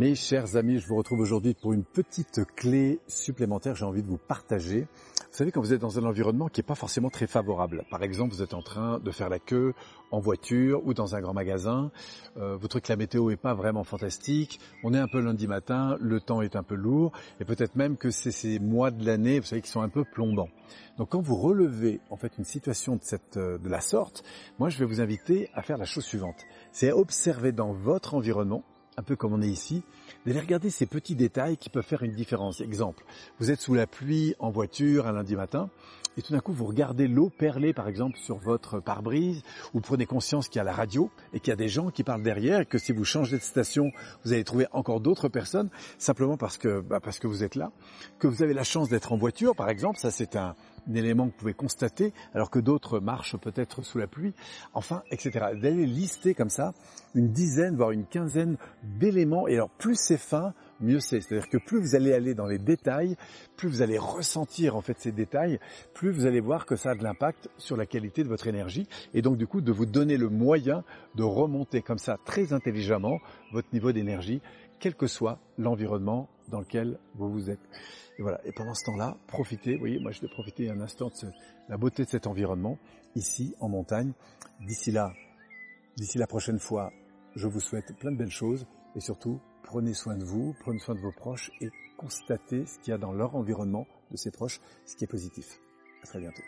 Mes chers amis, je vous retrouve aujourd'hui pour une petite clé supplémentaire j'ai envie de vous partager. Vous savez, quand vous êtes dans un environnement qui n'est pas forcément très favorable, par exemple, vous êtes en train de faire la queue en voiture ou dans un grand magasin, euh, vous trouvez que la météo est pas vraiment fantastique, on est un peu lundi matin, le temps est un peu lourd, et peut-être même que c'est ces mois de l'année, vous savez, qui sont un peu plombants. Donc quand vous relevez en fait une situation de, cette, euh, de la sorte, moi je vais vous inviter à faire la chose suivante. C'est observer dans votre environnement un peu comme on est ici, d'aller regarder ces petits détails qui peuvent faire une différence. Exemple, vous êtes sous la pluie en voiture un lundi matin, et tout d'un coup vous regardez l'eau perler par exemple sur votre pare-brise, ou prenez conscience qu'il y a la radio et qu'il y a des gens qui parlent derrière, et que si vous changez de station, vous allez trouver encore d'autres personnes, simplement parce que, bah, parce que vous êtes là, que vous avez la chance d'être en voiture par exemple, ça c'est un, un élément que vous pouvez constater, alors que d'autres marchent peut-être sous la pluie, enfin, etc. D'aller lister comme ça une dizaine, voire une quinzaine d'éléments, et alors plus c'est fin, mieux c'est. C'est-à-dire que plus vous allez aller dans les détails, plus vous allez ressentir en fait ces détails, plus vous allez voir que ça a de l'impact sur la qualité de votre énergie, et donc du coup de vous donner le moyen de remonter comme ça très intelligemment votre niveau d'énergie, quel que soit l'environnement dans lequel vous vous êtes. Et voilà. Et pendant ce temps-là, profitez. Vous voyez, moi, je vais profiter un instant de la beauté de cet environnement ici en montagne. D'ici là, d'ici la prochaine fois, je vous souhaite plein de belles choses et surtout prenez soin de vous, prenez soin de vos proches et constatez ce qu'il y a dans leur environnement de ces proches, ce qui est positif. À très bientôt.